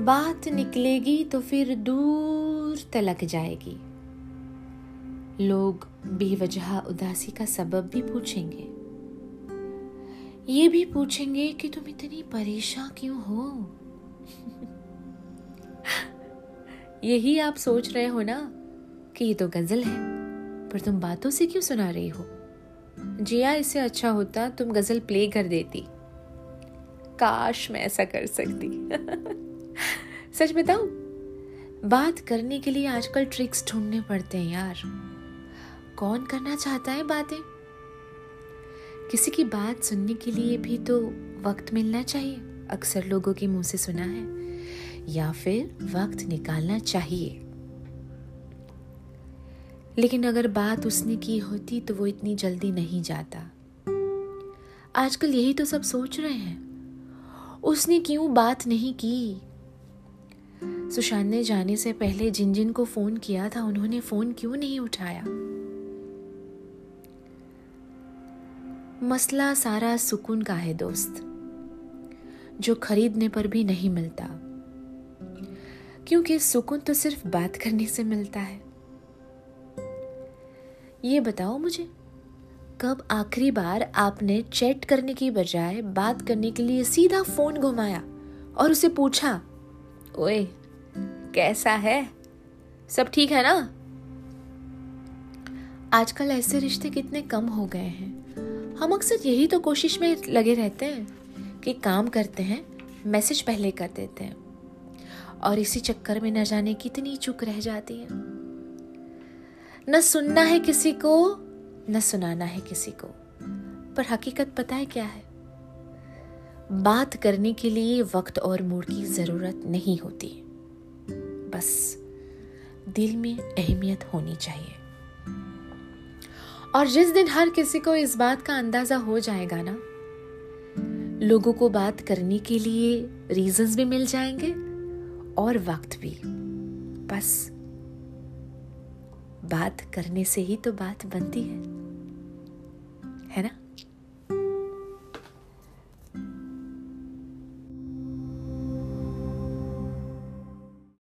बात निकलेगी तो फिर दूर तलक जाएगी। लोग बेवजह उदासी का सबब भी पूछेंगे। ये भी पूछेंगे कि तुम इतनी परेशान क्यों हो? यही आप सोच रहे हो ना कि ये तो गज़ल है, पर तुम बातों से क्यों सुना रही हो? जिया, इससे अच्छा होता तुम गज़ल प्ले कर देती। काश मैं ऐसा कर सकती। सच बताऊँ, बात करने के लिए आजकल ट्रिक्स ढूँढने पड़ते हैं यार। कौन करना चाहता है बातें? किसी की बात सुनने के लिए भी तो वक्त मिलना चाहिए, अक्सर लोगों के मुँह से सुना है, या फिर वक्त निकालना चाहिए। लेकिन अगर बात उसने की होती तो वो इतनी जल्दी नहीं जाता। आजकल यही तो सब सोच रहे हैं। उसने क्यों बात नहीं की? सुशांत ने जाने से पहले जिन जिन को फ़ोन किया था, उन्होंने फ़ोन क्यों नहीं उठाया? मसला सारा सुकून का है दोस्त, जो खरीदने पर भी नहीं मिलता। क्योंकि सुकून तो सिर्फ़ बात करने से मिलता है। ये बताओ मुझे, कब आखिरी बार आपने चैट करने की बजाय बात करने के लिए सीधा फ़ोन घुमाया और उसे पूछा ओए, कैसा है? सब ठीक है ना? आजकल ऐसे रिश्ते कितने कम हो गए हैं। हम अक्सर यही तो कोशिश में लगे रहते हैं कि काम करते हैं, मैसेज पहले कर देते हैं। और इसी चक्कर में न जाने कितनी चुक रह जाती है। न सुनना है किसी को, न सुनाना है किसी को। पर हकीकत पता है क्या है? बात करने के लिए वक्त और मूड की ज़रूरत नहीं होती। बस दिल में अहमियत होनी चाहिए। और जिस दिन हर किसी को इस बात का अंदाज़ा हो जाएगा ना, लोगों को बात करने के लिए रीजंस भी मिल जाएँगे और वक्त भी। बस बात करने से ही तो बात बनती है। है ना?